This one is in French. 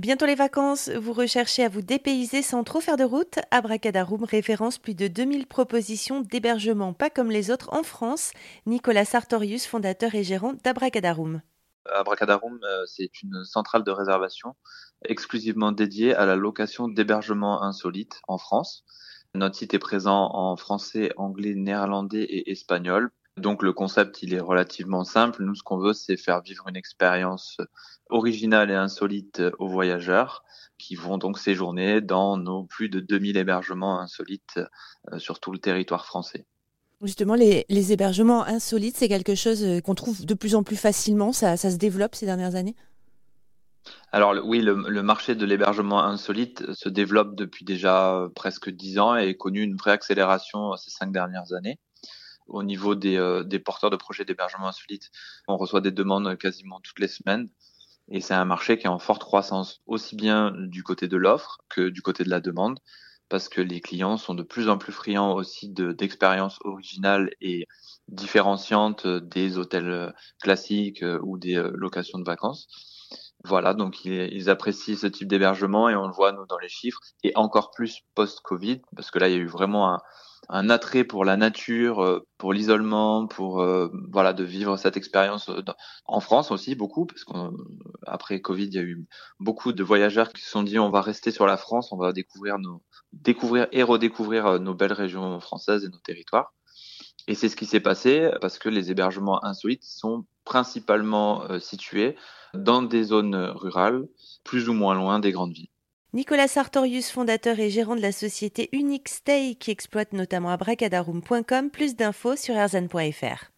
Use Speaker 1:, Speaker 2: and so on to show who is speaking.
Speaker 1: Bientôt les vacances, vous recherchez à vous dépayser sans trop faire de route Abracadarum référence plus de 2000 propositions d'hébergement pas comme les autres en France. Nicolas Sartorius, fondateur et gérant d'Abracadarum.
Speaker 2: Abracadarum, euh, c'est une centrale de réservation exclusivement dédiée à la location d'hébergements insolites en France. Notre site est présent en français, anglais, néerlandais et espagnol donc le concept, il est relativement simple. Nous, ce qu'on veut, c'est faire vivre une expérience originale et insolite aux voyageurs qui vont donc séjourner dans nos plus de 2000 hébergements insolites euh, sur tout le territoire français.
Speaker 1: Justement, les, hébergements insolites, c'est quelque chose euh, qu'on trouve de plus en plus facilement. Ça, se développe ces dernières années?
Speaker 2: Alors oui, le, marché de l'hébergement insolite se développe depuis déjà presque dix ans et a connu une vraie accélération ces cinq dernières années au niveau des, euh, des porteurs de projets d'hébergement insolite. On reçoit des demandes quasiment toutes les semaines. Et c'est un marché qui est en forte croissance, aussi bien du côté de l'offre que du côté de la demande, parce que les clients sont de plus en plus friands aussi d'expériences originales et différenciantes des hôtels classiques euh, ou des euh, locations de vacances. Voilà, donc ils, apprécient ce type d'hébergement et on le voit nous dans les chiffres, et encore plus post-Covid, parce que là il y a eu vraiment un, attrait pour la nature, euh, pour l'isolement, pour euh, voilà de vivre cette expérience euh, en France aussi beaucoup parce qu'après Covid il y a eu beaucoup de voyageurs qui se sont dit on va rester sur la France, on va découvrir nos découvrir et redécouvrir nos belles régions françaises et nos territoires. Et c'est ce qui s'est passé parce que les hébergements insolites sont principalement situés dans des zones rurales, plus ou moins loin des grandes villes.
Speaker 1: Nicolas Sartorius, fondateur et gérant de la société Unique Stay qui exploite notamment abracadarum.com. Plus d'infos sur erzan.fr.